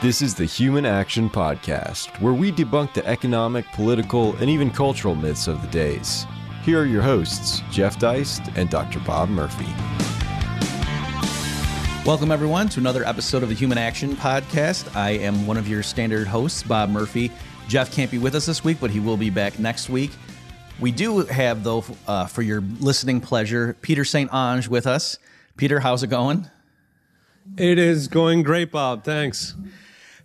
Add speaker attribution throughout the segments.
Speaker 1: This is the Human Action Podcast, where we debunk the economic, political, and even cultural myths of the days. Here are your hosts, Jeff Deist and Dr. Bob Murphy.
Speaker 2: Welcome, everyone, to another episode of the Human Action Podcast. I am one of your standard hosts, Bob Murphy. Jeff can't be with us this week, but he will be back next week. We do have, though, uh, for your listening pleasure, Peter St. Onge with us. Peter, how's it going?
Speaker 3: It is going great, Bob. Thanks.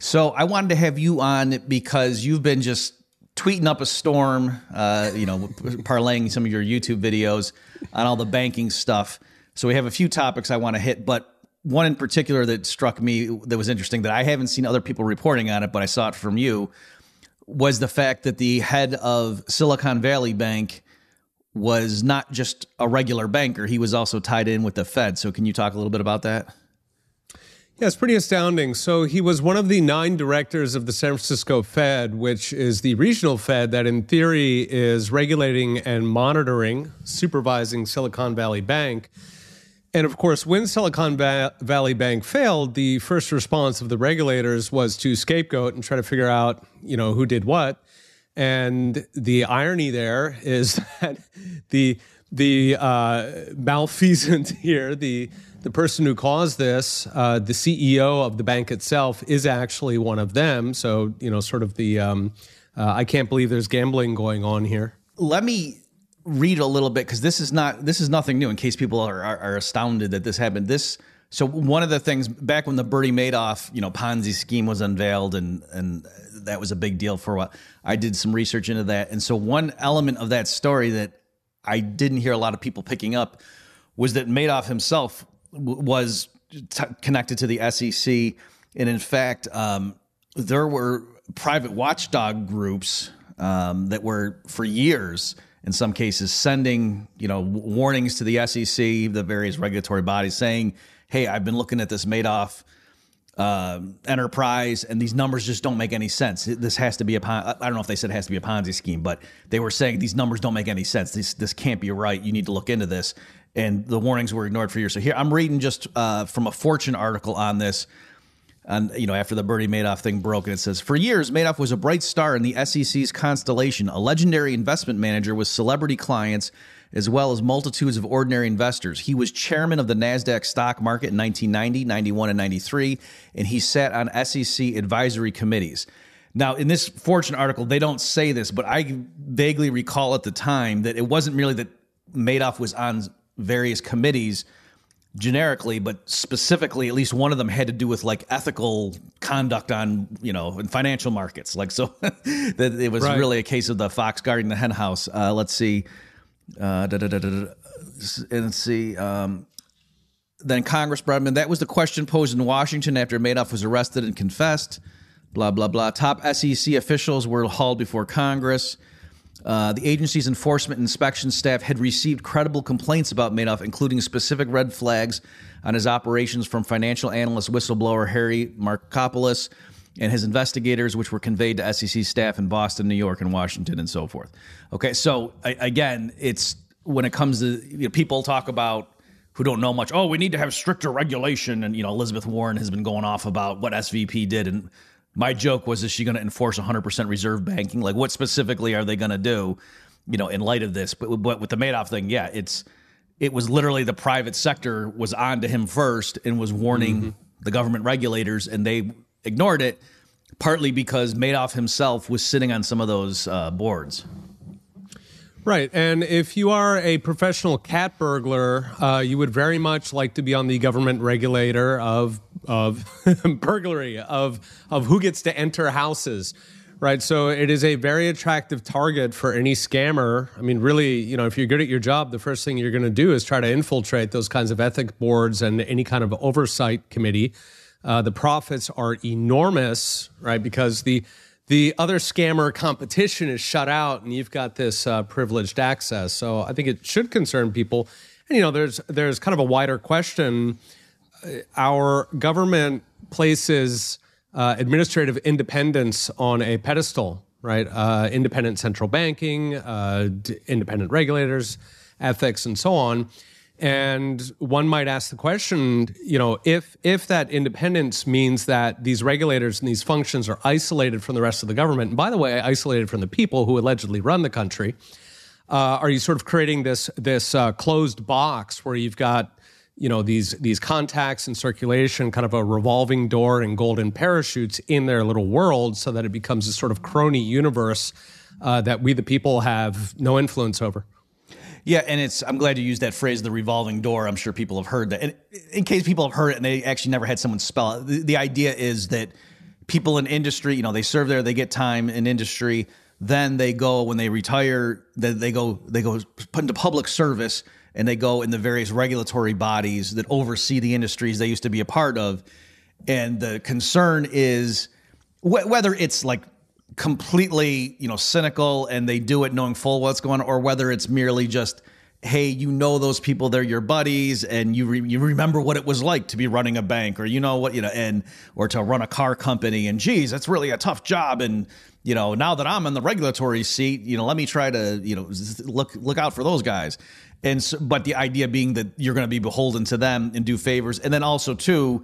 Speaker 2: So I wanted to have you on because you've been just tweeting up a storm, uh, you know, parlaying some of your YouTube videos on all the banking stuff. So we have a few topics I want to hit, but one in particular that struck me that was interesting that I haven't seen other people reporting on it, but I saw it from you was the fact that the head of Silicon Valley Bank was not just a regular banker, he was also tied in with the Fed. So can you talk a little bit about that?
Speaker 3: Yeah, it's pretty astounding. So he was one of the nine directors of the San Francisco Fed, which is the regional Fed that, in theory, is regulating and monitoring, supervising Silicon Valley Bank. And of course, when Silicon Valley Bank failed, the first response of the regulators was to scapegoat and try to figure out, you know, who did what. And the irony there is that the the uh, malfeasant here, the the person who caused this, uh, the CEO of the bank itself, is actually one of them. So, you know, sort of the, um, uh, I can't believe there's gambling going on here.
Speaker 2: Let me read a little bit because this is not, this is nothing new in case people are, are, are astounded that this happened. This, so one of the things back when the Bernie Madoff, you know, Ponzi scheme was unveiled and, and that was a big deal for a while. I did some research into that. And so one element of that story that I didn't hear a lot of people picking up was that Madoff himself was t- connected to the SEC, and in fact, um, there were private watchdog groups um, that were for years, in some cases, sending you know warnings to the SEC, the various regulatory bodies, saying, "Hey, I've been looking at this Madoff." Uh, enterprise, and these numbers just don't make any sense. This has to be a pon- I don't know if they said it has to be a Ponzi scheme, but they were saying these numbers don't make any sense. This this can't be right. You need to look into this and the warnings were ignored for years. So here I'm reading just uh, from a Fortune article on this. And you know, after the Bernie Madoff thing broke, and it says for years Madoff was a bright star in the SEC's constellation, a legendary investment manager with celebrity clients as well as multitudes of ordinary investors. He was chairman of the NASDAQ stock market in 1990, 91, and 93, and he sat on SEC advisory committees. Now, in this Fortune article, they don't say this, but I vaguely recall at the time that it wasn't merely that Madoff was on various committees generically, but specifically, at least one of them had to do with like ethical conduct on, you know, in financial markets. Like, so that it was right. really a case of the fox guarding the hen house. Uh, let's see. Uh, da, da, da, let's see. Um, then Congress brought him That was the question posed in Washington after Madoff was arrested and confessed. Blah, blah, blah. Top SEC officials were hauled before Congress. Uh, the agency's enforcement inspection staff had received credible complaints about Madoff, including specific red flags on his operations from financial analyst whistleblower Harry Markopolos and his investigators, which were conveyed to SEC staff in Boston, New York, and Washington, and so forth. Okay, so again, it's when it comes to you know, people talk about who don't know much. Oh, we need to have stricter regulation, and you know Elizabeth Warren has been going off about what SVB did, and my joke was, is she going to enforce 100% reserve banking? Like, what specifically are they going to do, you know, in light of this? But, but with the Madoff thing, yeah, it's it was literally the private sector was on to him first and was warning mm-hmm. the government regulators, and they ignored it, partly because Madoff himself was sitting on some of those uh, boards.
Speaker 3: Right. And if you are a professional cat burglar, uh, you would very much like to be on the government regulator of, of burglary, of, of who gets to enter houses. Right. So it is a very attractive target for any scammer. I mean, really, you know, if you're good at your job, the first thing you're going to do is try to infiltrate those kinds of ethic boards and any kind of oversight committee. Uh, the profits are enormous, right? Because the the other scammer competition is shut out and you've got this uh, privileged access. So I think it should concern people. And, you know, there's, there's kind of a wider question. Uh, our government places uh, administrative independence on a pedestal, right? Uh, independent central banking, uh, d- independent regulators, ethics, and so on. And one might ask the question, you know, if if that independence means that these regulators and these functions are isolated from the rest of the government, and by the way, isolated from the people who allegedly run the country, uh, are you sort of creating this this uh, closed box where you've got you know these these contacts and circulation, kind of a revolving door and golden parachutes in their little world, so that it becomes a sort of crony universe uh, that we the people have no influence over.
Speaker 2: Yeah, and it's I'm glad you used that phrase, the revolving door. I'm sure people have heard that. And in case people have heard it and they actually never had someone spell it, the, the idea is that people in industry, you know, they serve there, they get time in industry, then they go when they retire, then they go they go put into public service and they go in the various regulatory bodies that oversee the industries they used to be a part of. And the concern is wh- whether it's like completely, you know, cynical and they do it knowing full what's going on, or whether it's merely just, hey, you know those people, they're your buddies, and you re- you remember what it was like to be running a bank, or you know what you know, and or to run a car company, and geez, that's really a tough job, and you know now that I'm in the regulatory seat, you know, let me try to you know look look out for those guys, and so, but the idea being that you're going to be beholden to them and do favors, and then also too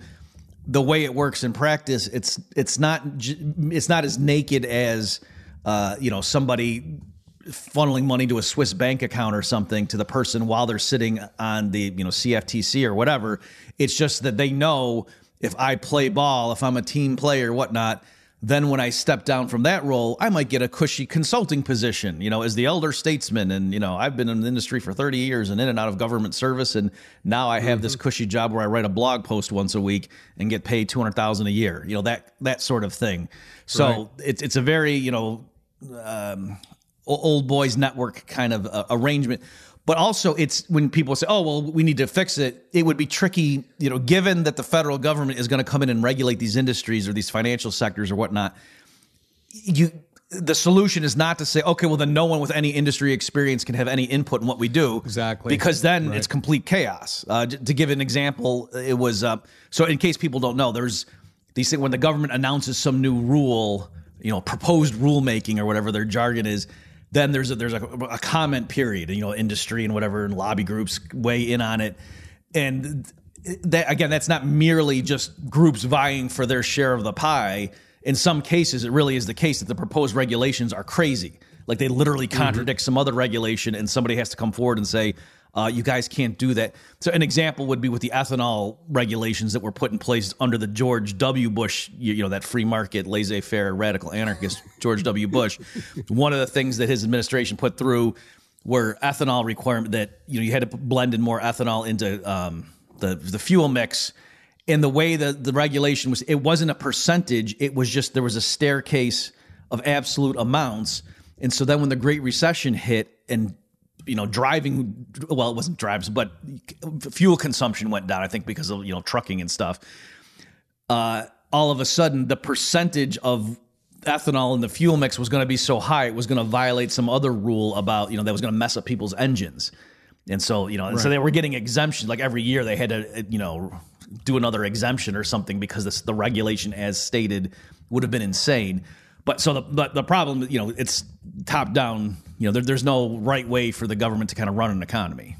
Speaker 2: the way it works in practice, it's it's not it's not as naked as uh, you know somebody funneling money to a Swiss bank account or something to the person while they're sitting on the you know CFTC or whatever. It's just that they know if I play ball, if I'm a team player, whatnot, then when I step down from that role, I might get a cushy consulting position, you know, as the elder statesman. And, you know, I've been in the industry for 30 years and in and out of government service. And now I have mm-hmm. this cushy job where I write a blog post once a week and get paid 200,000 a year, you know, that, that sort of thing. So right. it's, it's a very, you know, um, old boys network kind of uh, arrangement but also it's when people say, "Oh, well, we need to fix it." It would be tricky, you know, given that the federal government is going to come in and regulate these industries or these financial sectors or whatnot. You, the solution is not to say, "Okay, well, then no one with any industry experience can have any input in what we do."
Speaker 3: Exactly,
Speaker 2: because then right. it's complete chaos. Uh, to give an example, it was uh, so. In case people don't know, there's these things when the government announces some new rule, you know, proposed rulemaking or whatever their jargon is then there's a, there's a, a comment period, you know, industry and whatever, and lobby groups weigh in on it, and that again, that's not merely just groups vying for their share of the pie. In some cases, it really is the case that the proposed regulations are crazy. Like they literally mm-hmm. contradict mm-hmm. some other regulation, and somebody has to come forward and say, uh, you guys can't do that. So, an example would be with the ethanol regulations that were put in place under the George W. Bush, you, you know, that free market, laissez faire, radical anarchist George W. Bush. One of the things that his administration put through were ethanol requirement that you know you had to blend in more ethanol into um, the the fuel mix. And the way that the regulation was, it wasn't a percentage. It was just there was a staircase of absolute amounts. And so then when the Great Recession hit and you know, driving, well, it wasn't drives, but fuel consumption went down, I think, because of, you know, trucking and stuff. Uh, all of a sudden, the percentage of ethanol in the fuel mix was going to be so high, it was going to violate some other rule about, you know, that was going to mess up people's engines. And so, you know, right. and so they were getting exemptions. Like every year they had to, you know, do another exemption or something because this, the regulation, as stated, would have been insane. But so the, the, the problem, you know, it's top down. You know, there, there's no right way for the government to kind of run an economy.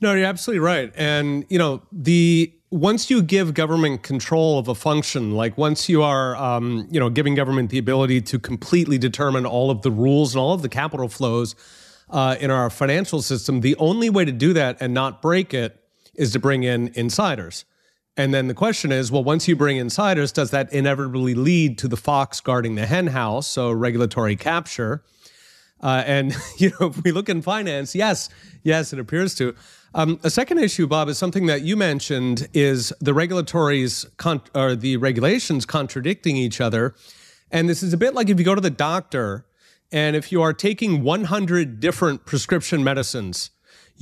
Speaker 3: No, you're absolutely right. And you know, the once you give government control of a function, like once you are, um, you know, giving government the ability to completely determine all of the rules and all of the capital flows uh, in our financial system, the only way to do that and not break it is to bring in insiders. And then the question is, well, once you bring insiders, does that inevitably lead to the fox guarding the hen house? So regulatory capture. Uh, and you know, if we look in finance, yes, yes, it appears to. Um, a second issue, Bob, is something that you mentioned: is the regulatories con- or the regulations contradicting each other. And this is a bit like if you go to the doctor, and if you are taking 100 different prescription medicines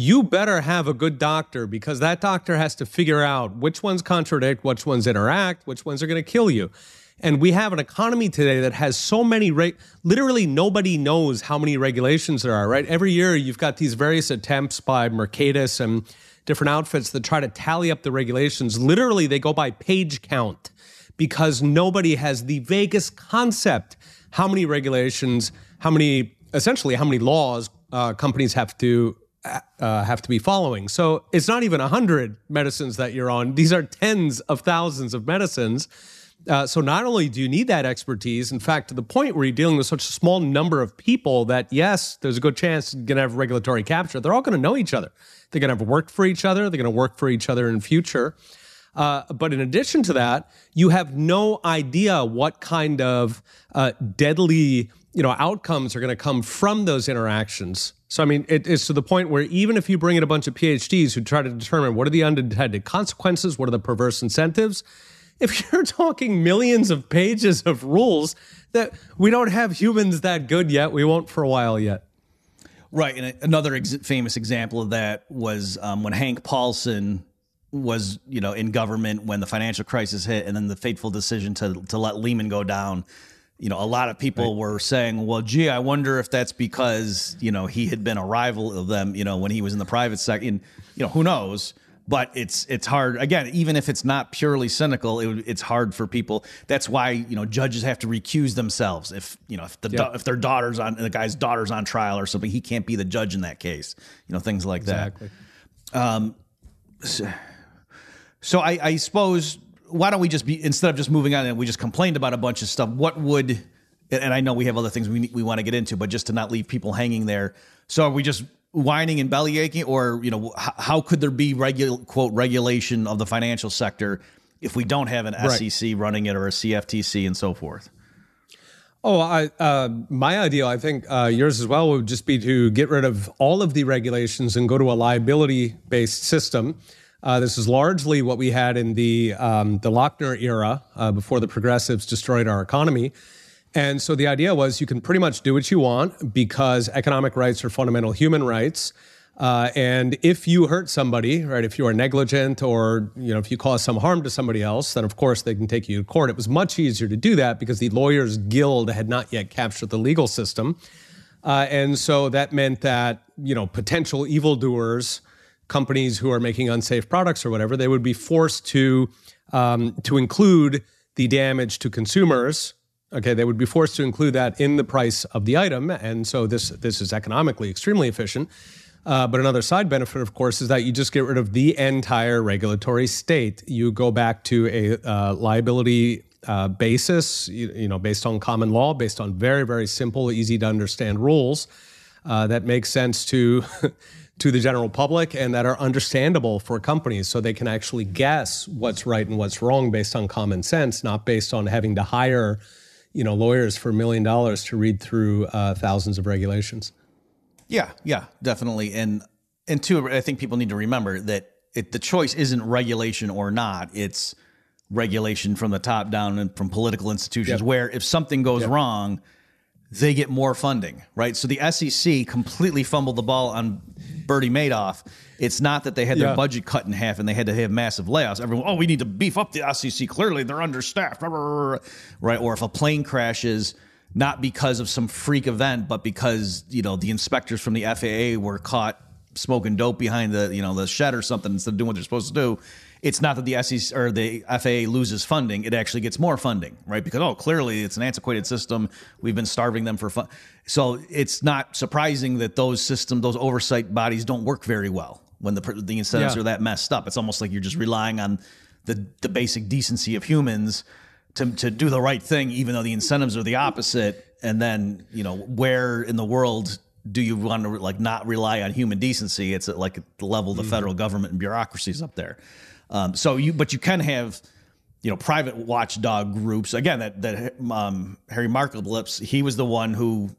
Speaker 3: you better have a good doctor because that doctor has to figure out which ones contradict, which ones interact, which ones are going to kill you. And we have an economy today that has so many, re- literally nobody knows how many regulations there are, right? Every year you've got these various attempts by Mercatus and different outfits that try to tally up the regulations. Literally, they go by page count because nobody has the vaguest concept how many regulations, how many, essentially, how many laws uh, companies have to uh, have to be following. So it's not even 100 medicines that you're on, these are tens of thousands of medicines. Uh, so not only do you need that expertise, in fact, to the point where you're dealing with such a small number of people that yes, there's a good chance you're going to have regulatory capture. They're all going to know each other. They're going to have worked for each other. They're going to work for each other in future. Uh, but in addition to that, you have no idea what kind of uh, deadly you know outcomes are going to come from those interactions. So I mean, it, it's to the point where even if you bring in a bunch of PhDs who try to determine what are the unintended consequences, what are the perverse incentives, if you're talking millions of pages of rules that we don't have humans that good yet, we won't for a while yet.
Speaker 2: Right, and another ex- famous example of that was um, when Hank Paulson was, you know, in government when the financial crisis hit, and then the fateful decision to to let Lehman go down. You know, a lot of people right. were saying, "Well, gee, I wonder if that's because you know he had been a rival of them, you know, when he was in the private sector." And you know, who knows? but it's it's hard again even if it's not purely cynical it, it's hard for people that's why you know judges have to recuse themselves if you know if the if their daughter's on the guy's daughter's on trial or something he can't be the judge in that case you know things like exactly. that um so, so I, I suppose why don't we just be instead of just moving on and we just complained about a bunch of stuff what would and I know we have other things we we want to get into but just to not leave people hanging there so are we just whining and belly aching, or you know, how, how could there be regular quote regulation of the financial sector if we don't have an right. SEC running it or a CFTC and so forth?
Speaker 3: Oh, I, uh, my idea, I think uh, yours as well, would just be to get rid of all of the regulations and go to a liability-based system. Uh, this is largely what we had in the um, the Lochner era uh, before the progressives destroyed our economy. And so the idea was you can pretty much do what you want because economic rights are fundamental human rights. Uh, and if you hurt somebody, right, if you are negligent or you know if you cause some harm to somebody else, then of course they can take you to court. It was much easier to do that because the lawyers' guild had not yet captured the legal system, uh, and so that meant that you know potential evildoers, companies who are making unsafe products or whatever, they would be forced to um, to include the damage to consumers Okay, they would be forced to include that in the price of the item, and so this this is economically extremely efficient. Uh, but another side benefit, of course, is that you just get rid of the entire regulatory state. You go back to a uh, liability uh, basis, you, you, know, based on common law, based on very very simple, easy to understand rules uh, that make sense to. to the general public and that are understandable for companies so they can actually guess what's right and what's wrong based on common sense, not based on having to hire you know lawyers for a million dollars to read through uh, thousands of regulations.
Speaker 2: Yeah, yeah, definitely. And and two, I think people need to remember that it, the choice isn't regulation or not. It's regulation from the top down and from political institutions. Yep. Where if something goes yep. wrong, they get more funding, right? So the SEC completely fumbled the ball on Bernie Madoff. It's not that they had their yeah. budget cut in half and they had to have massive layoffs. Everyone, oh, we need to beef up the SEC. Clearly, they're understaffed, right? Or if a plane crashes, not because of some freak event, but because you know the inspectors from the FAA were caught smoking dope behind the you know the shed or something instead of doing what they're supposed to do it's not that the SEC or the FAA loses funding; it actually gets more funding, right? Because oh, clearly it's an antiquated system. We've been starving them for fun, so it's not surprising that those systems, those oversight bodies, don't work very well when the the incentives yeah. are that messed up. It's almost like you're just relying on the the basic decency of humans to to do the right thing, even though the incentives are the opposite. And then you know where in the world do you want to like not rely on human decency? It's at like the level of the mm-hmm. federal government and bureaucracies up there. Um, so you, but you can have, you know, private watchdog groups. Again, that that um, Harry Markowitz, he was the one who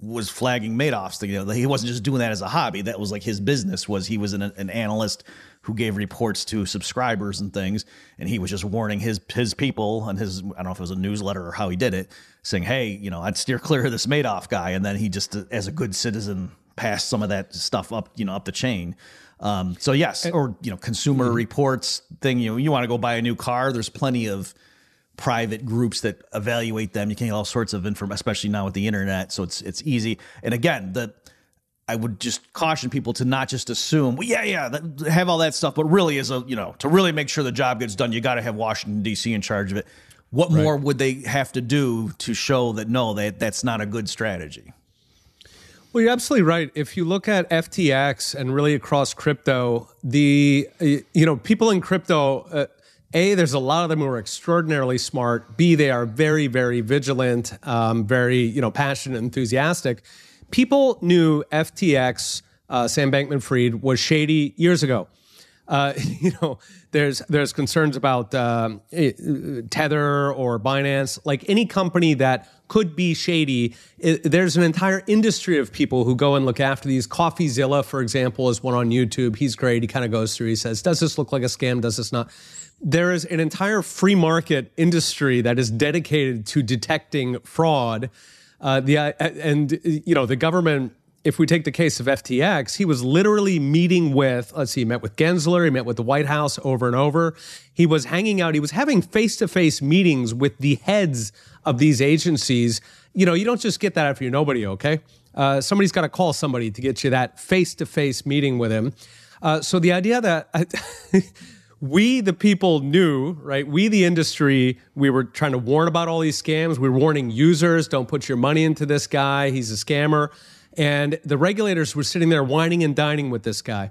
Speaker 2: was flagging Madoff's. You know, he wasn't just doing that as a hobby. That was like his business. Was he was an, an analyst who gave reports to subscribers and things, and he was just warning his his people and his I don't know if it was a newsletter or how he did it, saying, "Hey, you know, I'd steer clear of this Madoff guy." And then he just, as a good citizen, passed some of that stuff up, you know, up the chain. Um, so yes, or you know, consumer mm-hmm. reports thing. You know, you want to go buy a new car. There's plenty of private groups that evaluate them. You can get all sorts of information, especially now with the internet. So it's it's easy. And again, the I would just caution people to not just assume, well, yeah, yeah, that, have all that stuff, but really, as a you know, to really make sure the job gets done, you got to have Washington D.C. in charge of it. What right. more would they have to do to show that no, that that's not a good strategy?
Speaker 3: Well, you're absolutely right. If you look at FTX and really across crypto, the you know people in crypto, uh, a there's a lot of them who are extraordinarily smart. B they are very very vigilant, um, very you know passionate, enthusiastic. People knew FTX, uh, Sam Bankman-Fried, was shady years ago. Uh, you know, there's there's concerns about um, eh, Tether or Binance, like any company that could be shady. It, there's an entire industry of people who go and look after these. CoffeeZilla, for example, is one on YouTube. He's great. He kind of goes through. He says, "Does this look like a scam? Does this not?" There is an entire free market industry that is dedicated to detecting fraud. Uh, the uh, and you know the government if we take the case of FTX, he was literally meeting with, let's see, he met with Gensler, he met with the White House over and over. He was hanging out, he was having face to face meetings with the heads of these agencies. You know, you don't just get that if you're nobody, okay? Uh, somebody's got to call somebody to get you that face to face meeting with him. Uh, so the idea that we, the people, knew, right? We, the industry, we were trying to warn about all these scams. We were warning users don't put your money into this guy, he's a scammer. And the regulators were sitting there wining and dining with this guy.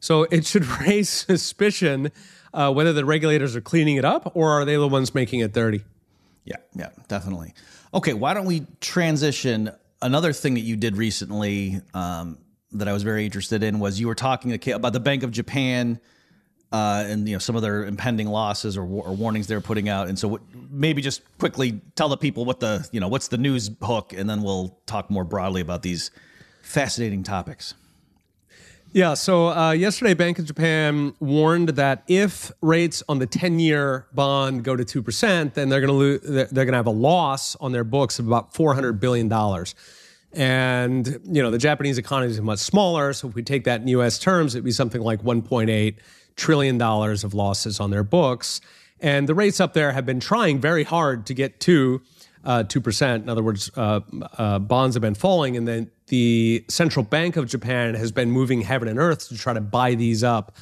Speaker 3: So it should raise suspicion uh, whether the regulators are cleaning it up or are they the ones making it dirty.
Speaker 2: Yeah, yeah, definitely. Okay, why don't we transition? Another thing that you did recently um, that I was very interested in was you were talking about the Bank of Japan uh, and you know some of their impending losses or, or, warnings they're putting out. And so maybe just quickly tell the people what the you know what's the news hook, and then we'll talk more broadly about these fascinating topics.
Speaker 3: Yeah. So uh, yesterday, Bank of Japan warned that if rates on the ten-year bond go to two percent, then they're going to lose. They're going to have a loss on their books of about four hundred billion dollars. And you know the Japanese economy is much smaller, so if we take that in U.S. terms, it'd be something like one point eight trillion dollars of losses on their books. And the rates up there have been trying very hard to get to uh, 2%. In other words, uh, uh, bonds have been falling, and then the central bank of Japan has been moving heaven and earth to try to buy these up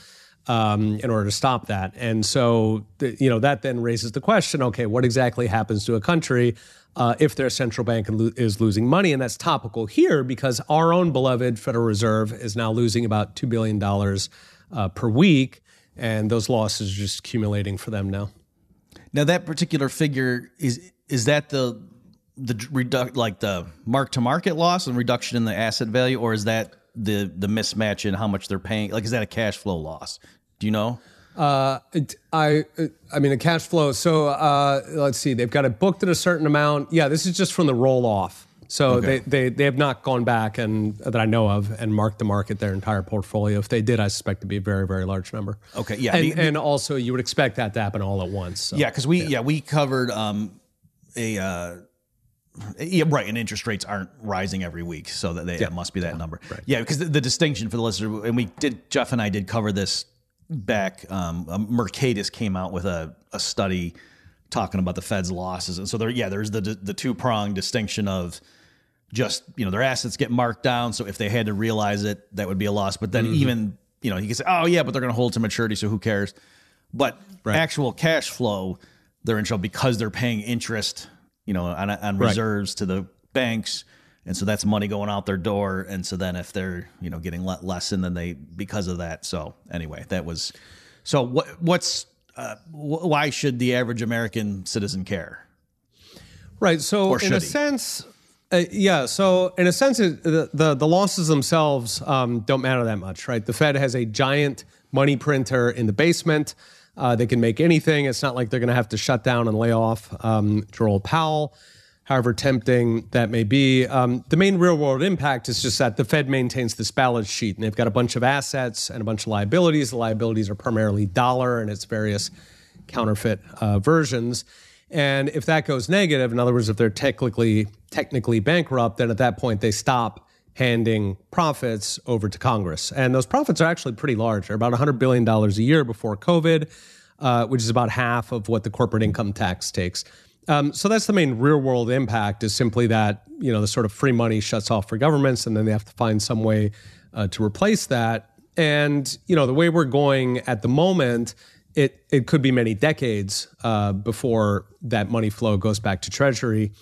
Speaker 3: um, in order to stop that. And so, the, you know, that then raises the question okay, what exactly happens to a country uh, if their central bank is losing money? And that's topical here because our own beloved Federal Reserve is now losing about $2 billion uh, per week and those losses are just accumulating for them now.
Speaker 2: Now that particular figure is is that the the reduct like the mark to market loss and reduction in the asset value, or is that the the mismatch in how much they're paying? Like, is that a cash flow loss? Do you know?
Speaker 3: Uh, I I mean a cash flow. So uh, let's see, they've got it booked at a certain amount. Yeah, this is just from the roll off. So okay. they, they, they have not gone back and that I know of and marked the market their entire portfolio. If they did, I suspect to be a very very large number.
Speaker 2: Okay, yeah,
Speaker 3: and, and also you would expect that to happen all at once.
Speaker 2: So, yeah, because we yeah. yeah. we covered um, a. Uh, yeah, right. And interest rates aren't rising every week, so that they, yeah. it must be that yeah. number. Right. Yeah, because the, the, distinction for the listener, and we did, Jeff and I did cover this back. Um, Mercatus came out with a, a study talking about the Fed's losses, and so there, yeah, there's the the two prong distinction of just you know their assets get marked down. So if they had to realize it, that would be a loss. But then mm-hmm. even you know you can say, oh yeah, but they're going to hold to maturity, so who cares? But right. actual cash flow, they're in trouble because they're paying interest, you know, on, on reserves right. to the banks, and so that's money going out their door. And so then if they're you know getting less in than they because of that. So anyway, that was so what what's uh, why should the average American citizen care?
Speaker 3: Right. So in a sense, uh, yeah. So in a sense, the, the, the losses themselves um, don't matter that much, right? The Fed has a giant money printer in the basement. Uh, they can make anything. It's not like they're going to have to shut down and lay off um, Jerome Powell, however tempting that may be. Um, the main real world impact is just that the Fed maintains this balance sheet, and they've got a bunch of assets and a bunch of liabilities. The liabilities are primarily dollar and its various counterfeit uh, versions. And if that goes negative, in other words, if they're technically technically bankrupt, then at that point they stop handing profits over to Congress. And those profits are actually pretty large. They're about $100 billion a year before COVID, uh, which is about half of what the corporate income tax takes. Um, so that's the main real world impact is simply that, you know, the sort of free money shuts off for governments and then they have to find some way uh, to replace that. And, you know, the way we're going at the moment it it could be many decades uh, before that money flow goes back to Treasury.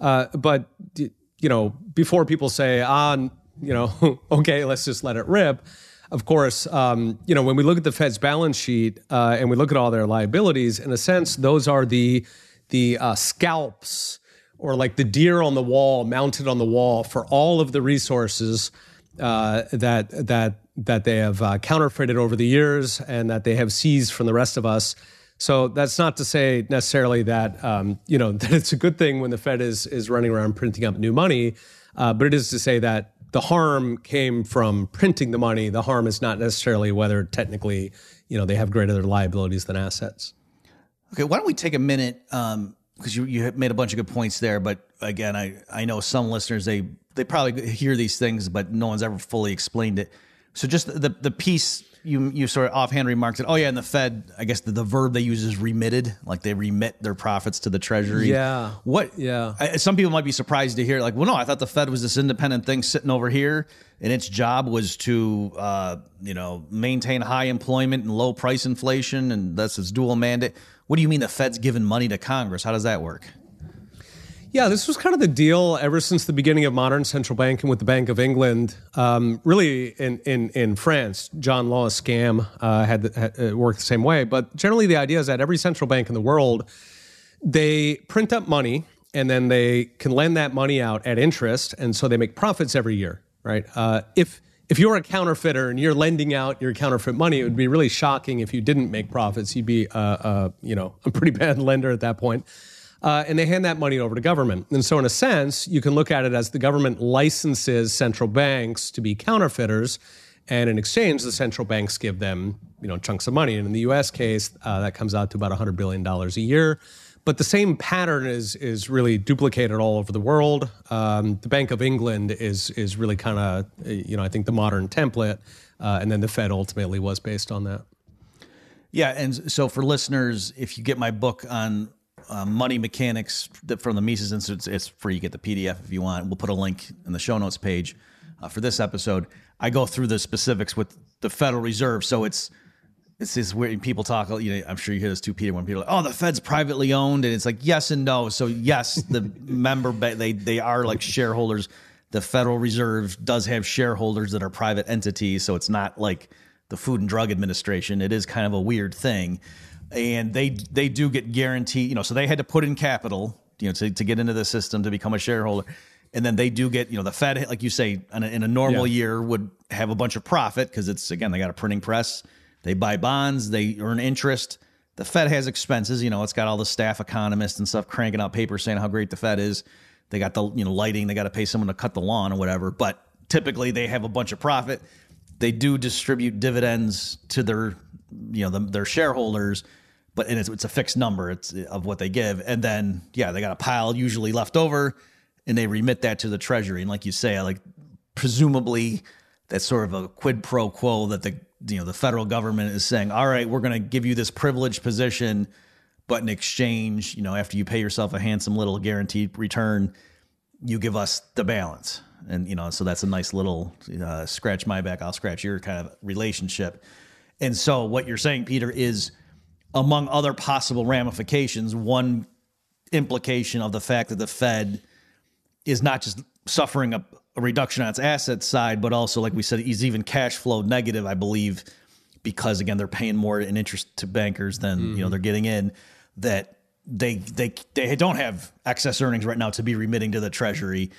Speaker 3: Uh, but you know, before people say, "Ah, you know, okay, let's just let it rip. Of course, um, you know, when we look at the Fed's balance sheet uh, and we look at all their liabilities, in a sense, those are the the uh, scalps or like the deer on the wall, mounted on the wall for all of the resources uh, that that that they have uh, counterfeited over the years and that they have seized from the rest of us. So that's not to say necessarily that um, you know that it's a good thing when the Fed is is running around printing up new money, uh, but it is to say that the harm came from printing the money. The harm is not necessarily whether technically you know they have greater liabilities than assets.
Speaker 2: Okay, why don't we take a minute because um, you you made a bunch of good points there, but again, I I know some listeners they they probably hear these things, but no one's ever fully explained it. So just the the piece you you sort of offhand remarked that oh yeah, and the Fed, I guess the, the verb they use is remitted, like they remit their profits to the Treasury.
Speaker 3: Yeah.
Speaker 2: What?
Speaker 3: Yeah.
Speaker 2: I, some people might be surprised to hear like, well, no, I thought the Fed was this independent thing sitting over here, and its job was to uh, you know maintain high employment and low price inflation, and that's its dual mandate. What do you mean the Fed's giving money to Congress? How does that work?
Speaker 3: Yeah, this was kind of the deal ever since the beginning of modern central banking with the Bank of England. Um, really, in, in, in France, John Law's scam uh, had, had uh, worked the same way. But generally, the idea is that every central bank in the world they print up money and then they can lend that money out at interest, and so they make profits every year, right? Uh, if if you're a counterfeiter and you're lending out your counterfeit money, it would be really shocking if you didn't make profits. You'd be, uh, uh, you know, a pretty bad lender at that point uh, and they hand that money over to government. And so, in a sense, you can look at it as the government licenses central banks to be counterfeiters, and in exchange, the central banks give them, you know, chunks of money. And in the U.S. case, uh, that comes out to about 100 billion dollars a year. But the same pattern is is really duplicated all over the world. Um, the Bank of England is is really kind of, you know, I think the modern template, uh, and then the Fed ultimately was based on that.
Speaker 2: Yeah, and so for listeners, if you get my book on uh, money mechanics from the Mises Institute. It's free. You get the PDF if you want. We'll put a link in the show notes page uh, for this episode. I go through the specifics with the Federal Reserve. So it's it's this weird people talk. You know, I'm sure you hear this too, Peter. When people are like, "Oh, the Fed's privately owned," and it's like yes and no. So yes, the member they they are like shareholders. The Federal Reserve does have shareholders that are private entities, so it's not like the Food and Drug Administration. It is kind of a weird thing and they they do get guaranteed. You know, so they had to put in capital, you know, to, to get into the system to become a shareholder, and then they do get, you know, the Fed, like you say, in a, in a normal yeah. year would have a bunch of profit because it's again they got a printing press, they buy bonds, they earn interest. The Fed has expenses, you know, it's got all the staff economists and stuff cranking out papers saying how great the Fed is. They got the you know lighting, they got to pay someone to cut the lawn or whatever, but typically they have a bunch of profit. They do distribute dividends to their you know the, their shareholders but and it's, it's a fixed number it's of what they give. And then yeah they got a pile usually left over and they remit that to the treasury. And like you say like presumably that's sort of a quid pro quo that the you know the federal government is saying all right we're going to give you this privileged position but in exchange you know after you pay yourself a handsome little guaranteed return you give us the balance. And you know so that's a nice little uh, scratch my back i'll scratch your kind of relationship and so what you're saying, Peter, is among other possible ramifications, one implication of the fact that the Fed is not just suffering a, a reduction on its asset side, but also, like we said, is even cash flow negative, I believe, because again, they're paying more in interest to bankers than mm-hmm. you know mm-hmm. they're getting in. That they they they don't have excess earnings right now to be remitting to the treasury.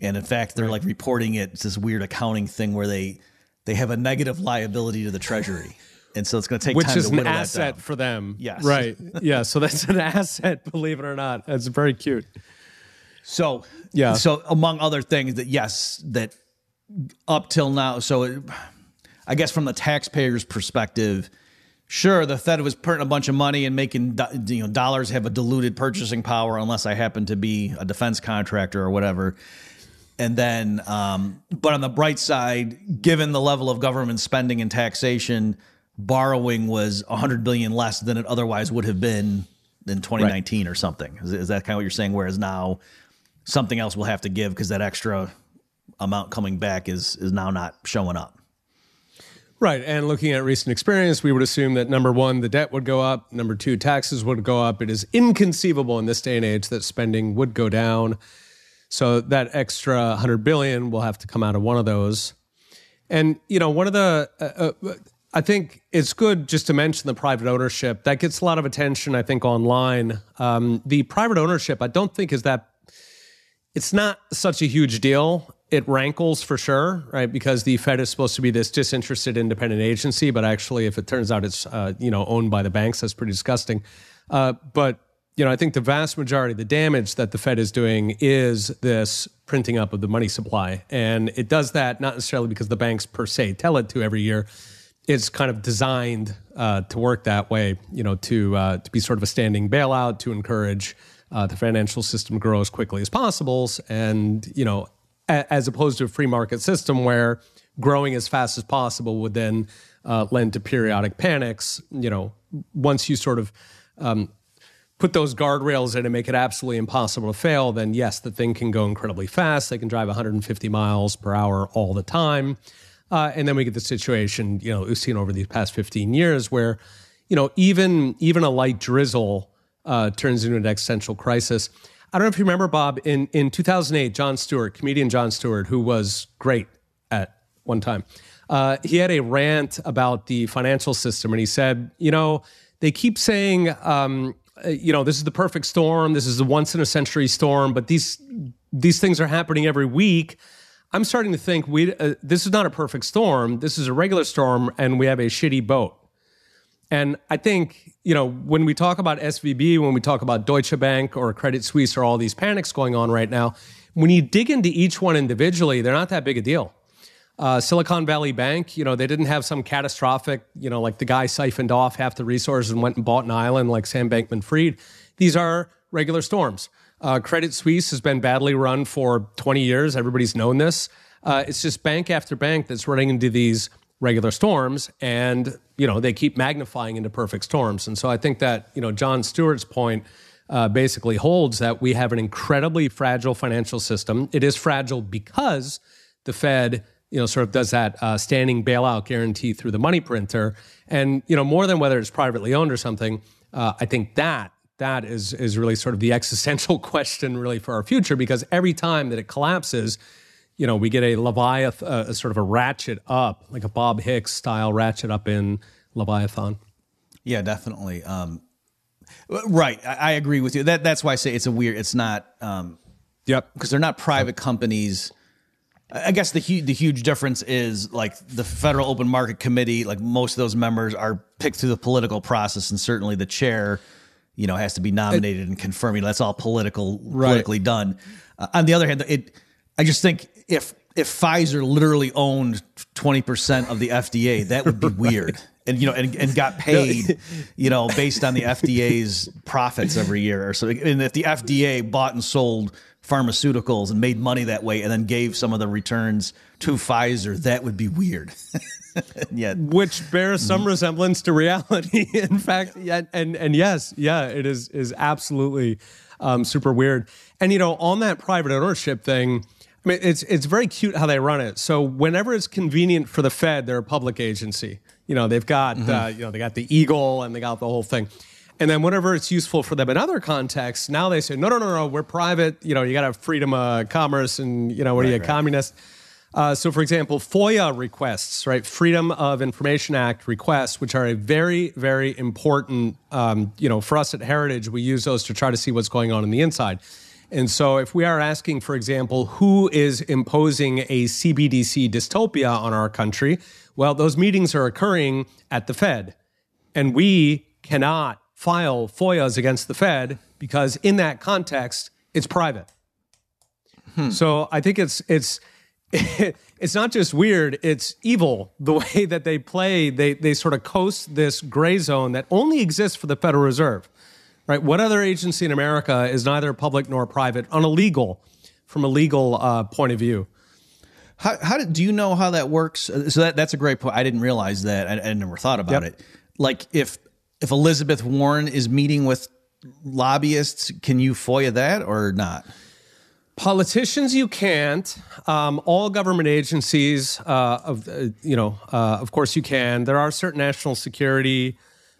Speaker 2: And in fact, they're right. like reporting it. It's this weird accounting thing where they they have a negative liability to the treasury. And so it's going to take
Speaker 3: which
Speaker 2: time
Speaker 3: is
Speaker 2: an
Speaker 3: asset for them.
Speaker 2: Yes,
Speaker 3: right. yeah, so that's an asset. Believe it or not, that's very cute.
Speaker 2: So yeah. So among other things, that yes, that up till now, so it, I guess from the taxpayer's perspective, sure, the Fed was printing a bunch of money and making you know dollars have a diluted purchasing power unless I happen to be a defense contractor or whatever. And then, um, but on the bright side, given the level of government spending and taxation, borrowing was 100 billion less than it otherwise would have been in 2019 right. or something. Is, is, that kind of what you're saying? Whereas now, something else will have to give because that extra amount coming back is is now not showing up.
Speaker 3: Right. And looking at recent experience, we would assume that number one, the debt would go up. Number two, taxes would go up. It is inconceivable in this day and age that spending would go down. So that extra 100 billion will have to come out of one of those. And you know, one of the uh, uh, I think it's good just to mention the private ownership. That gets a lot of attention, I think, online. Um, the private ownership, I don't think is that. It's not such a huge deal. It rankles for sure, right? Because the Fed is supposed to be this disinterested independent agency, but actually, if it turns out it's uh, you know owned by the banks, that's pretty disgusting. Uh, but you know, I think the vast majority of the damage that the Fed is doing is this printing up of the money supply, and it does that not necessarily because the banks per se tell it to every year it's kind of designed uh, to work that way, you know, to uh, to be sort of a standing bailout to encourage uh, the financial system to grow as quickly as possible, and you know, a- as opposed to a free market system where growing as fast as possible would then uh, lend to periodic panics. You know, once you sort of um, put those guardrails in and make it absolutely impossible to fail, then yes, the thing can go incredibly fast. They can drive 150 miles per hour all the time. Uh, and then we get the situation, you know, we've seen over these past 15 years where, you know, even even a light drizzle uh, turns into an existential crisis. I don't know if you remember, Bob, in, in 2008, Jon Stewart, comedian Jon Stewart, who was great at one time, uh, he had a rant about the financial system. And he said, you know, they keep saying, um, you know, this is the perfect storm. This is the once in a century storm, but these these things are happening every week. I'm starting to think we uh, this is not a perfect storm. This is a regular storm, and we have a shitty boat. And I think you know when we talk about SVB, when we talk about Deutsche Bank or Credit Suisse, or all these panics going on right now, when you dig into each one individually, they're not that big a deal. Uh, Silicon Valley Bank, you know, they didn't have some catastrophic, you know, like the guy siphoned off half the resources and went and bought an island like Sam Bankman Fried. These are regular storms. Uh, Credit Suisse has been badly run for 20 years. Everybody's known this. Uh, it's just bank after bank that's running into these regular storms, and you know they keep magnifying into perfect storms. And so I think that you know Jon Stewart's point uh, basically holds that we have an incredibly fragile financial system. It is fragile because the Fed you know, sort of does that uh, standing bailout guarantee through the money printer. And, you know, more than whether it's privately owned or something, uh, I think that that is is really sort of the existential question really for our future because every time that it collapses you know we get a leviathan uh, a sort of a ratchet up like a Bob Higgs style ratchet up in leviathan.
Speaker 2: Yeah definitely. Um, right. I, I, agree with you. That that's why i say it's a weird it's not um,
Speaker 3: yep.
Speaker 2: because they're not private companies I guess the huge the huge difference is like the Federal Open Market Committee. Like most of those members are picked through the political process, and certainly the chair you know, has to be nominated and confirmed. that's all political, right. politically done. Uh, on the other hand, it, I just think if if Pfizer literally owned twenty percent of the FDA, that would be right. weird. And you know, and, and got paid, you know, based on the FDA's profits every year or so. And if the FDA bought and sold pharmaceuticals and made money that way, and then gave some of the returns to Pfizer, that would be weird.
Speaker 3: yeah, which bears some mm-hmm. resemblance to reality. In fact, yeah, and and yes, yeah, it is is absolutely um, super weird. And you know, on that private ownership thing, I mean, it's it's very cute how they run it. So whenever it's convenient for the Fed, they're a public agency. You know, they've got mm-hmm. uh, you know they got the eagle and they got the whole thing. And then whenever it's useful for them in other contexts, now they say, no, no, no, no, we're private. You know, you got to have freedom of commerce, and you know, what right, are you, a right. communist? Uh, so, for example, FOIA requests, right, Freedom of Information Act requests, which are a very, very important, um, you know, for us at Heritage, we use those to try to see what's going on in the inside. And so, if we are asking, for example, who is imposing a CBDC dystopia on our country, well, those meetings are occurring at the Fed. And we cannot file FOIAs against the Fed because, in that context, it's private. Hmm. So, I think it's, it's, it's not just weird, it's evil the way that they play. They, they sort of coast this gray zone that only exists for the Federal Reserve. Right? What other agency in America is neither public nor private on a legal, from a legal uh, point of view?
Speaker 2: How, how did, do you know how that works? Uh, so that, that's a great point. I didn't realize that. I, I never thought about yep. it. Like if if Elizabeth Warren is meeting with lobbyists, can you FOIA that or not?
Speaker 3: Politicians, you can't. Um, all government agencies, uh, of uh, you know, uh, of course, you can. There are certain national security,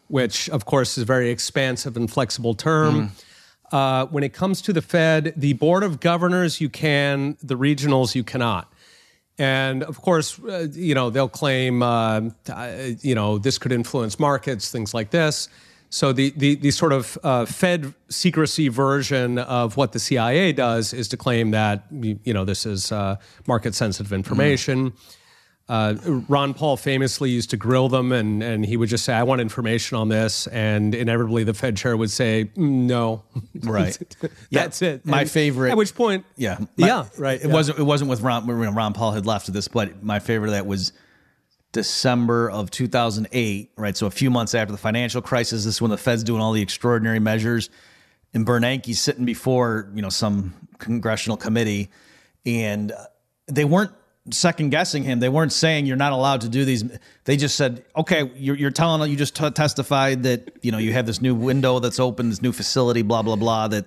Speaker 3: which, of course, is a very expansive and flexible term. Mm. Uh, when it comes to the Fed, the board of governors you can, the regionals you cannot. And of course, uh, you know they'll claim, uh, you know, this could influence markets, things like this. So the the, the sort of uh, Fed secrecy version of what the CIA does is to claim that you know this is uh, market sensitive information. Mm. Uh, Ron Paul famously used to grill them, and, and he would just say, "I want information on this," and inevitably the Fed chair would say, mm, "No,
Speaker 2: right,
Speaker 3: that's
Speaker 2: yeah,
Speaker 3: it."
Speaker 2: My
Speaker 3: and
Speaker 2: favorite.
Speaker 3: At which point,
Speaker 2: yeah,
Speaker 3: my, yeah, right.
Speaker 2: It
Speaker 3: yeah.
Speaker 2: wasn't. It wasn't with Ron. When Ron Paul had left this, but my favorite of that was December of 2008. Right, so a few months after the financial crisis. This is when the Fed's doing all the extraordinary measures, and Bernanke's sitting before you know some congressional committee, and they weren't second guessing him. They weren't saying you're not allowed to do these. They just said, okay, you're, you're telling you just t- testified that you know you have this new window that's open, this new facility, blah blah blah, that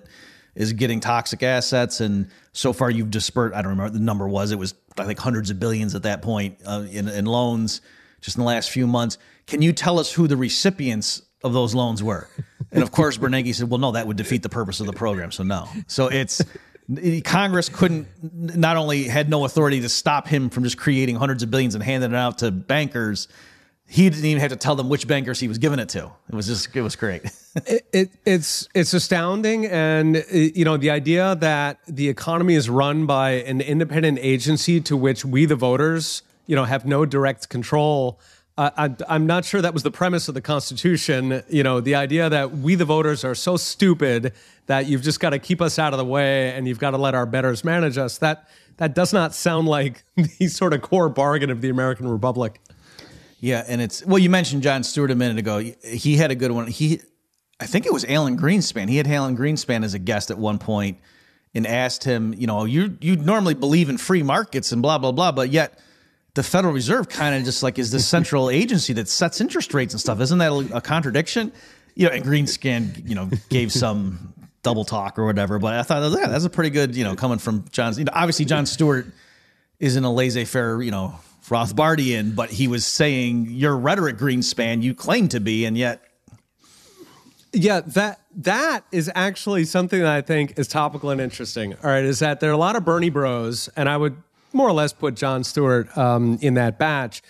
Speaker 2: is getting toxic assets, and so far you've dispersed. I don't remember the number was. It was I think hundreds of billions at that point uh, in, in loans just in the last few months. Can you tell us who the recipients of those loans were? And of course, Bernanke said, well, no, that would defeat the purpose of the program. So no. So it's Congress couldn't not only had no authority to stop him from just creating hundreds of billions and handing it out to bankers, he didn't even have to tell them which bankers he was giving it to. It was just it was great.
Speaker 3: it, it, it's it's astounding, and uh, you know the idea that the economy is run by an independent agency to which we the voters you know have no direct control. I, am not sure that was the premise of the Constitution. You know, the idea that we, the voters, are so stupid that you've just got to keep us out of the way and you've got to let our betters manage us. That that does not sound like the sort of core bargain of the American Republic.
Speaker 2: Yeah, and it's well, you mentioned Jon Stewart a minute ago. He had a good one. He, I think it was Alan Greenspan. He had Alan Greenspan as a guest at one point and asked him, you know, you you normally believe in free markets and blah blah blah, but yet the Federal Reserve kind of just like is the central agency that sets interest rates and stuff. Isn't that a contradiction? You know, and Greenspan, you know, gave some double talk or whatever, but I thought, yeah, that's a pretty good, you know, coming from Jon. You know, obviously Jon Stewart isn't a laissez-faire, you know, Rothbardian, but he was saying your rhetoric, Greenspan, you claim to be, and yet.
Speaker 3: Yeah, that that is actually something that I think is topical and interesting. All right, is that there are a lot of Bernie Bros, and I would more or less put Jon Stewart um, in that batch.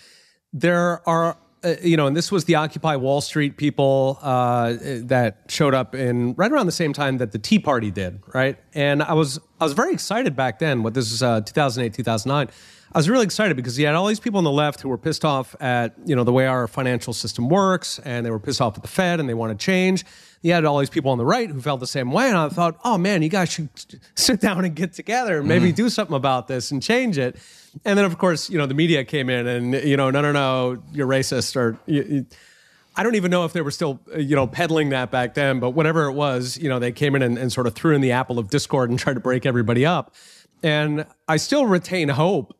Speaker 3: There are, uh, you know, and this was the Occupy Wall Street people uh, that showed up in right around the same time that the Tea Party did, right? And I was I was very excited back then. What this is, uh, 2008, 2009. I was really excited because you had all these people on the left who were pissed off at you know the way our financial system works, and they were pissed off at the Fed, and they want to change you had all these people on the right who felt the same way. And I thought, oh man, you guys should sit down and get together and maybe mm. do something about this and change it. And then, of course, you know, the media came in and, you know, no, no, no, you're racist or. You, you, I don't even know if they were still, you know, peddling that back then, but whatever it was, you know, they came in and, and sort of threw in the apple of discord and tried to break everybody up. And I still retain hope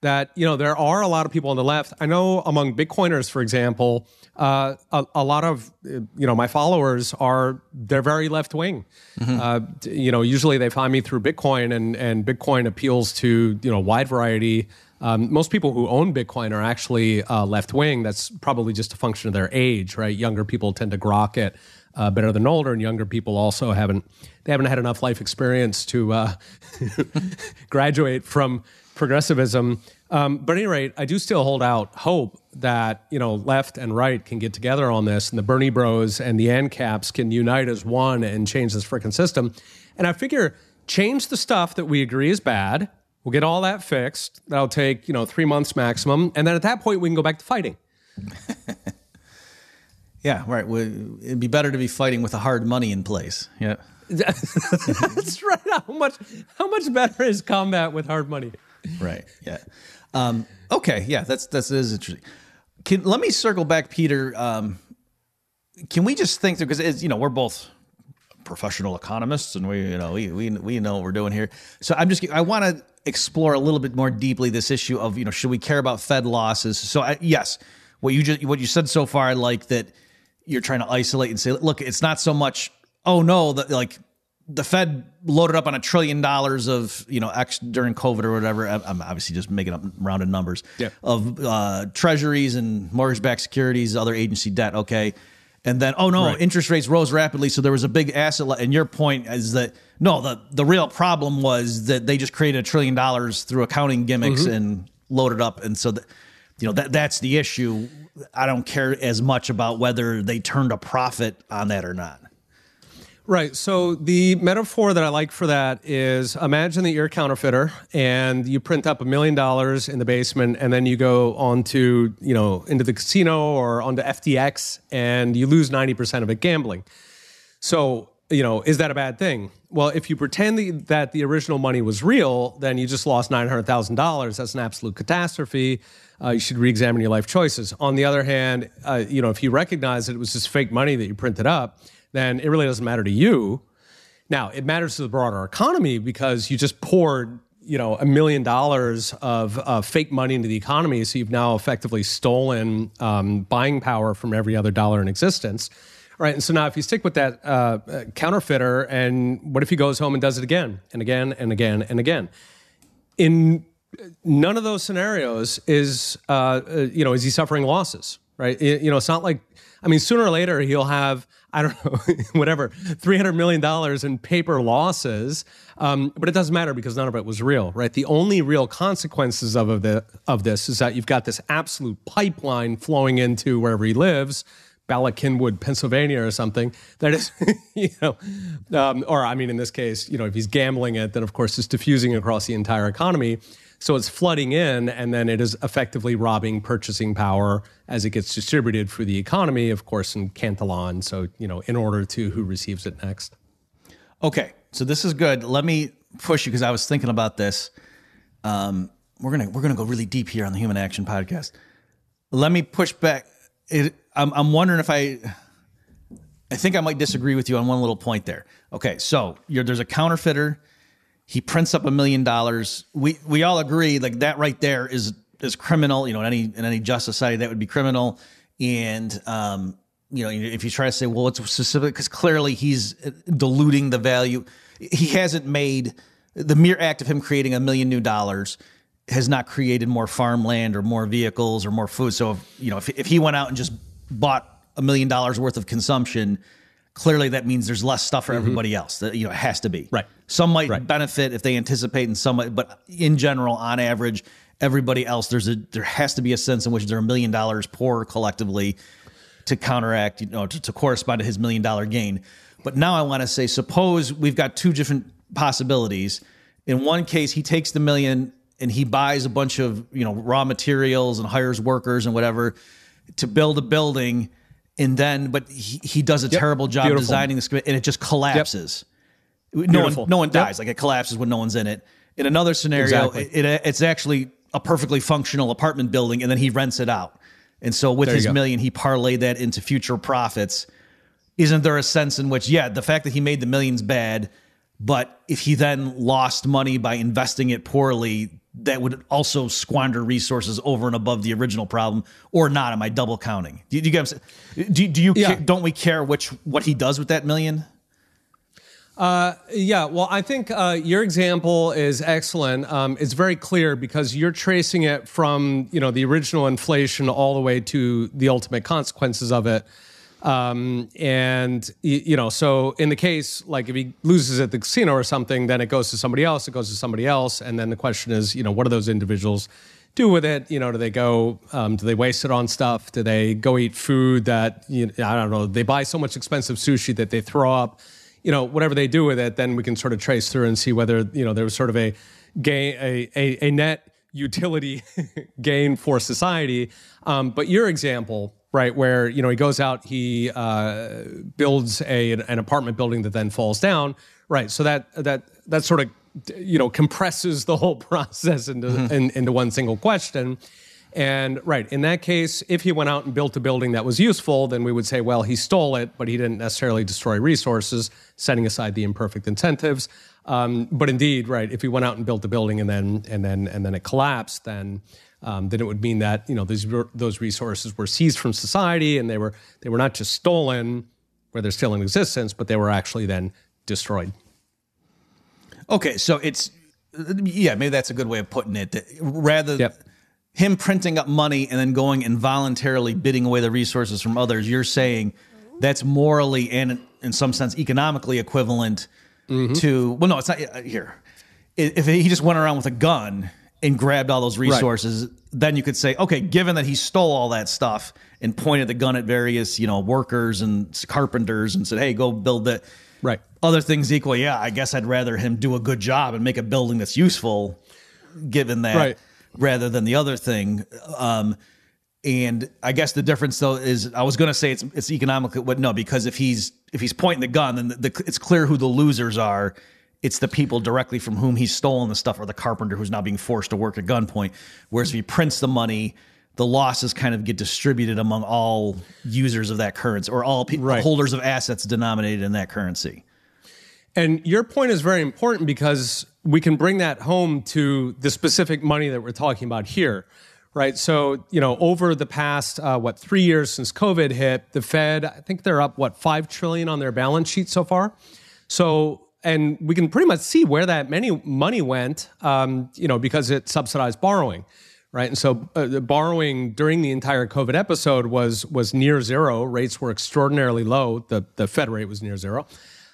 Speaker 3: that you know there are a lot of people on the left. I know among Bitcoiners, for example, uh, a, a, lot of you know my followers are they're very left wing. Mm-hmm. Uh, you know, usually they find me through Bitcoin, and and Bitcoin appeals to you know wide variety. Um, most people who own Bitcoin are actually uh, left wing. That's probably just a function of their age, right? Younger people tend to grok it. Uh, better than older, and younger people also haven't they haven't had enough life experience to uh, graduate from progressivism. Um, but at any rate, I do still hold out hope that you know left and right can get together on this, and the Bernie Bros and the ANCAPs can unite as one and change this freaking system. And I figure change the stuff that we agree is bad. We'll get all that fixed. That'll take you know three months maximum, and then at that point we can go back to fighting.
Speaker 2: yeah, right. It'd be better to be fighting with the hard money in place. Yeah.
Speaker 3: That's right. How much how much better is combat with hard money?
Speaker 2: Right. Yeah. Um, okay. Yeah. That's that's is interesting. Can let me circle back, Peter. Um, can we just think through because you know we're both professional economists and we you know we we we know what we're doing here. So I'm just I want to explore a little bit more deeply this issue of you know should we care about Fed losses? So I, yes, what you just what you said so far, I like that you're trying to isolate and say, look, it's not so much. Oh no, that like the Fed loaded up on a trillion dollars of you know X during COVID or whatever. I'm obviously just making up rounded numbers
Speaker 3: yeah.
Speaker 2: of uh, treasuries and mortgage-backed securities, other agency debt. Okay, and then oh no,
Speaker 3: Right.
Speaker 2: interest rates rose rapidly, so there was a big asset. And your point is that no, the the real problem was that they just created a trillion dollars through accounting gimmicks
Speaker 3: Mm-hmm.
Speaker 2: and loaded up, and so that you know that that's the issue. I don't care as much about whether they turned a profit on that or not.
Speaker 3: Right. So the metaphor that I like for that is imagine that you're a counterfeiter and you print up a million dollars in the basement and then you go onto, you know, into the casino or onto FTX and you lose 90% of it gambling. So, you know, is that a bad thing? Well, if you pretend that the original money was real, then you just lost $900,000. That's an absolute catastrophe. Uh, you should re examine your life choices. On the other hand, uh, you know, if you recognize that it was just fake money that you printed up, then it really doesn't matter to you. Now, it matters to the broader economy because you just poured, you know, a million dollars of uh, fake money into the economy. So you've now effectively stolen um, buying power from every other dollar in existence. Right. And so now if you stick with that uh, uh, counterfeiter, and what if he goes home and does it again and again and again and again? In none of those scenarios is, uh, uh, you know, is he suffering losses? Right. It- you know, it's not like, I mean, sooner or later he'll have, I don't know, whatever, $300 million in paper losses. Um, but it doesn't matter because none of it was real, right? The only real consequences of, of, the, of this is that you've got this absolute pipeline flowing into wherever he lives. Bala Cynwyd, Pennsylvania, or something. That is, you know, um, or I mean, in this case, you know, if he's gambling it, then of course it's diffusing across the entire economy. So it's flooding in, and then it is effectively robbing purchasing power as it gets distributed through the economy, of course, in Cantillon. So, you know, in order to who receives it next.
Speaker 2: Okay, so this is good. Let me push you because I was thinking about this. Um, we're gonna we're gonna go really deep here on the Human Action Podcast. Let me push back. It, I'm I'm wondering if I. I think I might disagree with you on one little point there. Okay, so there's a counterfeiter. He prints up a million dollars. We we all agree like that right there is is criminal. You know, in any in any just society that would be criminal. And um, you know, if you try to say, well, it's specific because clearly he's diluting the value. He hasn't made the mere act of him creating a million new dollars has not created more farmland or more vehicles or more food. So, if, you know, if, if he went out and just bought a million dollars worth of consumption, clearly that means there's less stuff for everybody else. That you know it has to be
Speaker 3: Right.
Speaker 2: Some might
Speaker 3: Right.
Speaker 2: benefit if they anticipate, and some, might, but in general, on average, everybody else there's a there has to be a sense in which they're a million dollars poor collectively to counteract, you know, to, to correspond to his million dollar gain. But now I want to say, suppose we've got two different possibilities. In one case, he takes the million and he buys a bunch of you know raw materials and hires workers and whatever to build a building, and then but he, he does a terrible job
Speaker 3: Beautiful.
Speaker 2: designing this and it just collapses. No one, no one
Speaker 3: Yep.
Speaker 2: dies. Like it collapses when no one's in it. In another scenario,
Speaker 3: Exactly.
Speaker 2: it, it, it's actually a perfectly functional apartment building, and then he rents it out. And so with his
Speaker 3: go.
Speaker 2: million, he parlayed that into future profits. Isn't there a sense in which, yeah, the fact that he made the millions bad, but if he then lost money by investing it poorly, that would also squander resources over and above the original problem, or not? Am I double counting? Do you, do you guys? Do, do you?
Speaker 3: Yeah.
Speaker 2: don't we care which what he does with that million?
Speaker 3: Yeah, well, I think uh, your example is excellent. Um, it's very clear because you're tracing it from you know the original inflation all the way to the ultimate consequences of it. Um, and you know, so in the case like if he loses at the casino or something, then it goes to somebody else. It goes to somebody else, and then the question is, you know, what do those individuals do with it? You know, do they go? Um, do they waste it on stuff? Do they go eat food that you know, I don't know? They buy so much expensive sushi that they throw up you know, whatever they do with it, then we can sort of trace through and see whether, you know, there was sort of a gain, a, a, a net utility gain for society. Um, but your example, right, where, you know, he goes out, he uh, builds a, an apartment building that then falls down, right? So that, that, that sort of, you know, compresses the whole process into, in, into one single question. And right, in that case, if he went out and built a building that was useful, then we would say, well, he stole it, but he didn't necessarily destroy resources, setting aside the imperfect incentives. Um, but indeed, right, if he went out and built a building and then and then and then it collapsed, then um, then it would mean that you know those those resources were seized from society and they were they were not just stolen, where they're still in existence, but they were actually then destroyed.
Speaker 2: Okay, so it's yeah, maybe that's a good way of putting it. That rather
Speaker 3: Yep.
Speaker 2: Him printing up money and then going and voluntarily bidding away the resources from others, you're saying that's morally and in some sense economically equivalent
Speaker 3: Mm-hmm.
Speaker 2: to well no it's not uh, here if he just went around with a gun and grabbed all those resources then you could say okay given that he stole all that stuff and pointed the gun at various you know workers and carpenters and said hey go build that
Speaker 3: Right.
Speaker 2: other things equal yeah i guess i'd rather him do a good job and make a building that's useful given that
Speaker 3: Right.
Speaker 2: Rather than the other thing um and I guess the difference though is I was going to say it's it's economical, but no, because if he's if he's pointing the gun, then the, the, it's clear who the losers are. It's the people directly from whom he's stolen the stuff, or the carpenter who's now being forced to work at gunpoint. Whereas if he prints the money, the losses kind of get distributed among all users of that currency, or all pe-
Speaker 3: Right.
Speaker 2: holders of assets denominated in that currency.
Speaker 3: And your point is very important because we can bring that home to the specific money that we're talking about here, right? So, you know, over the past, uh, what, three years since COVID hit, the Fed, I think they're up, what, 5 trillion on their balance sheet so far. So, and we can pretty much see where that many money went, um, you know, because it subsidized borrowing, right? And so, uh, the borrowing during the entire COVID episode was was near zero. Rates were extraordinarily low. The the Fed rate was near zero,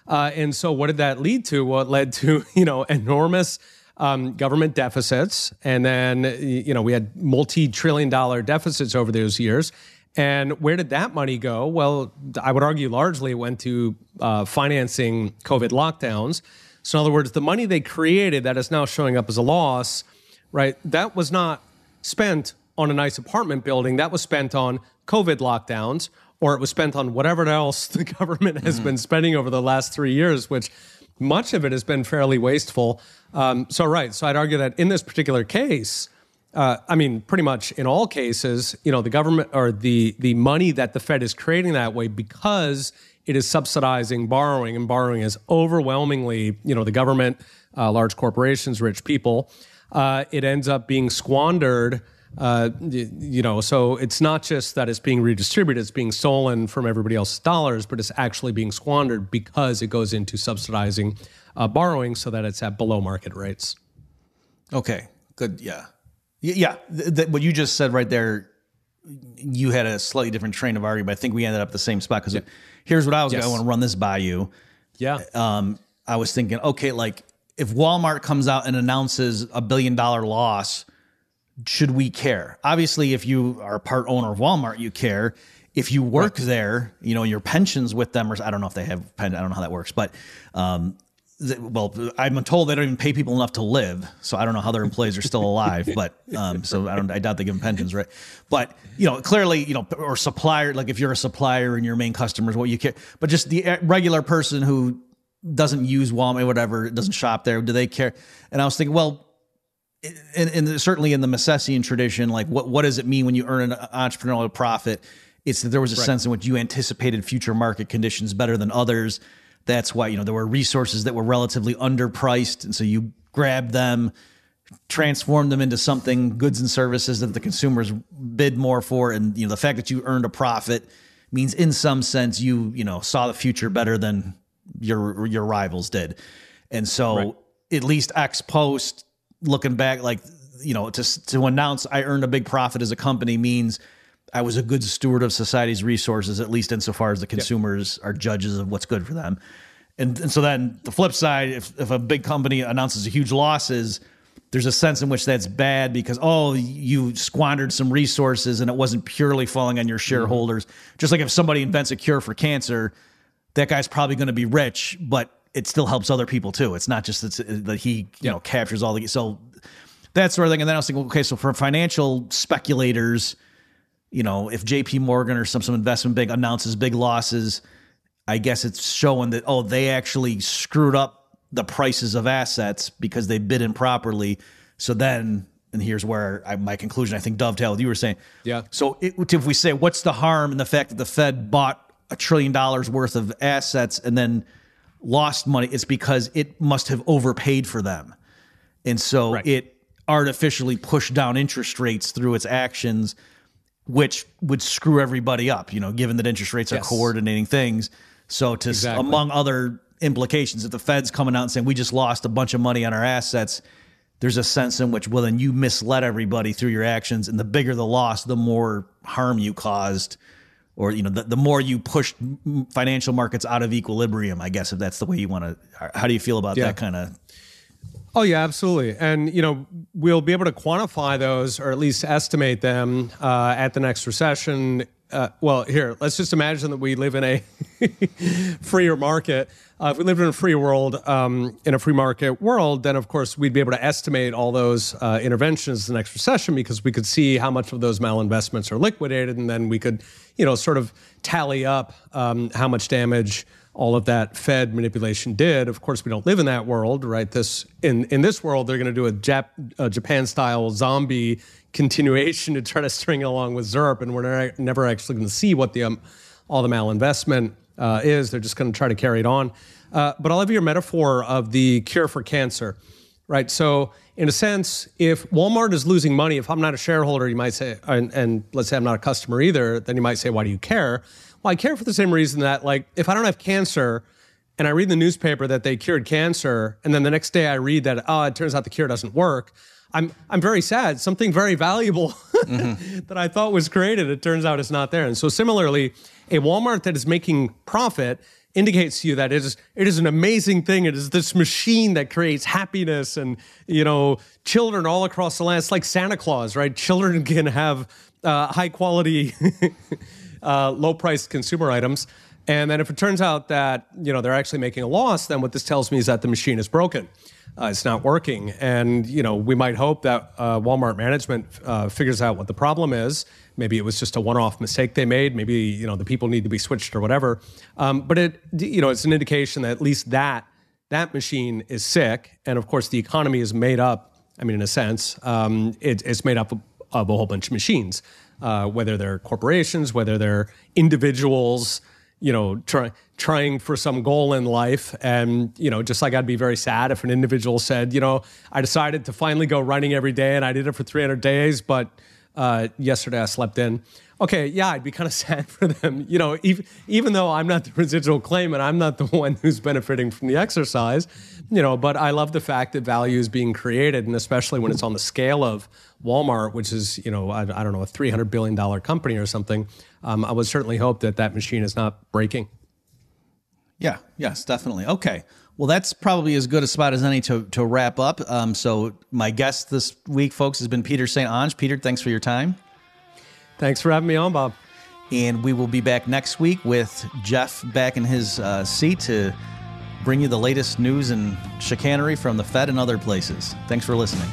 Speaker 3: uh, and so what did that lead to? Well, it led to you know enormous um, government deficits, and then you know we had multi-trillion dollar deficits over those years. And where did that money go? Well, I would argue largely it went to uh, financing COVID lockdowns. So, in other words, the money they created that is now showing up as a loss, right? That was not spent on a nice apartment building. That was spent on COVID lockdowns, or it was spent on whatever else the government has been spending over the last three years, which much of it has been fairly wasteful. Um, so, right. So, I'd argue that in this particular case, uh, I mean, pretty much in all cases, you know, the government or the the money that the Fed is creating that way because it is subsidizing borrowing, and borrowing is overwhelmingly, you know, the government, uh, large corporations, rich people. Uh, it ends up being squandered. Uh, you know, so it's not just that it's being redistributed; it's being stolen from everybody else's dollars, but it's actually being squandered because it goes into subsidizing uh, borrowing, so that it's at below market rates.
Speaker 2: Okay, good. Yeah, yeah. Th- th- what you just said right there, you had a slightly different train of argument. But I think we ended up at the same spot because here's what I was.
Speaker 3: Yes.
Speaker 2: I want to run this by you.
Speaker 3: Yeah.
Speaker 2: Um, I was thinking, okay, like if Walmart comes out and announces a billion dollar loss, should we care? Obviously, if you are part owner of Walmart, you care. If you work there, you know your pensions with them, or I don't know if they have. I don't know how that works, but um, well, I'm told they don't even pay people enough to live, so I don't know how their employees are still alive. But um, so I don't. I doubt they give them pensions, right? But you know, clearly, you know, or supplier. Like if you're a supplier and your main customers, what you care. But just the uh, regular person who doesn't use Walmart, or whatever, doesn't shop there, do they care? And I was thinking, well, and, and certainly in the Misesian tradition, like what what does it mean when you earn an entrepreneurial profit? It's that there was a sense in which you anticipated future market conditions better than others. That's why you know there were resources that were relatively underpriced, and so you grabbed them, transformed them into something goods and services that the consumers bid more for, and you know the fact that you earned a profit means in some sense you you know saw the future better than your your rivals did, and so at least ex post looking back, like you know, to to announce I earned a big profit as a company means I was a good steward of society's resources, at least insofar as the consumers are judges of what's good for them. And, and so then the flip side, if if a big company announces a huge losses, there's a sense in which that's bad because oh you squandered some resources and it wasn't purely falling on your mm-hmm. shareholders. Just like if somebody invents a cure for cancer, that guy's probably going to be rich, but it still helps other people too. It's not just that, that he you know captures all the so that sort of thing. And then I was thinking, okay, so for financial speculators, you know, if J.P. Morgan or some some investment bank announces big losses, I guess it's showing that oh they actually screwed up the prices of assets because they bid improperly. So then, and here's where I, my conclusion I think dovetail with you were saying.
Speaker 3: Yeah.
Speaker 2: So it, if we say what's the harm in the fact that the Fed bought a trillion dollars worth of assets and then lost money, it's because it must have overpaid for them. And so
Speaker 3: Right.
Speaker 2: it artificially pushed down interest rates through its actions, which would screw everybody up, you know, given that interest rates are coordinating things. So to
Speaker 3: Exactly.
Speaker 2: among other implications, if the Fed's coming out and saying we just lost a bunch of money on our assets, there's a sense in which, well, then you misled everybody through your actions, and the bigger the loss, the more harm you caused or you know, the, the more you push financial markets out of equilibrium, I guess if that's the way you want to. How do you feel about yeah. that kind of?
Speaker 3: Oh yeah, absolutely. And you know, we'll be able to quantify those, or at least estimate them uh, at the next recession. Uh, well, here, let's just imagine that we live in a freer market. Uh, if we lived in a free world, um, in a free market world, then of course we'd be able to estimate all those uh, interventions in the next recession because we could see how much of those malinvestments are liquidated, and then we could, you know, sort of tally up um, how much damage all of that Fed manipulation did. Of course, we don't live in that world, right? This in in this world, they're going to do a, Jap, a Japan style zombie continuation to try to string along with ZIRP, and we're never actually going to see what the um, all the malinvestment uh, is. They're just going to try to carry it on. Uh, but I'll have your metaphor of the cure for cancer, right? So, in a sense, if Walmart is losing money, if I'm not a shareholder, you might say, and, and let's say I'm not a customer either, then you might say, why do you care? Well, I care for the same reason that, like, if I don't have cancer and I read the newspaper that they cured cancer, and then the next day I read that, oh, it turns out the cure doesn't work, I'm, I'm very sad. Something very valuable mm-hmm. that I thought was created, it turns out is not there. And so, similarly, a Walmart that is making profit indicates to you that it is it is an amazing thing. It is this machine that creates happiness and you know children all across the land. It's like Santa Claus, right? Children can have uh, high quality uh, low priced consumer items. And then if it turns out that you know they're actually making a loss, then what this tells me is that the machine is broken. Uh, it's not working, and you know we might hope that uh, Walmart management uh, figures out what the problem is. Maybe it was just a one-off mistake they made. Maybe you know the people need to be switched or whatever. Um, but it you know it's an indication that at least that that machine is sick, and of course the economy is made up. I mean, in a sense, um, it, it's made up of, of a whole bunch of machines uh, whether they're corporations, whether they're individuals, you know, try, trying for some goal in life. And, you know, just like I'd be very sad if an individual said, you know, I decided to finally go running every day and I did it for 300 days, but uh, yesterday I slept in. Okay, yeah, I'd be kind of sad for them. You know, even, even though I'm not the residual claimant, I'm not the one who's benefiting from the exercise, you know, but I love the fact that value is being created, and especially when it's on the scale of Walmart, which is, you know, I, I don't know, a $300 billion company or something. Um, I would certainly hope that that machine is not breaking.
Speaker 2: Yeah, yes, definitely. Okay. Well, that's probably as good a spot as any to, to wrap up. Um, so, my guest this week, folks, has been Peter St. Onge. Peter, thanks for your time.
Speaker 3: Thanks for having me on, Bob.
Speaker 2: And we will be back next week with Jeff back in his uh, seat to bring you the latest news and chicanery from the Fed and other places. Thanks for listening.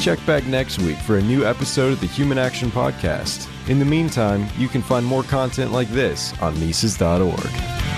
Speaker 1: Check back next week for a new episode of the Human Action Podcast. In the meantime, you can find more content like this on Mises.org.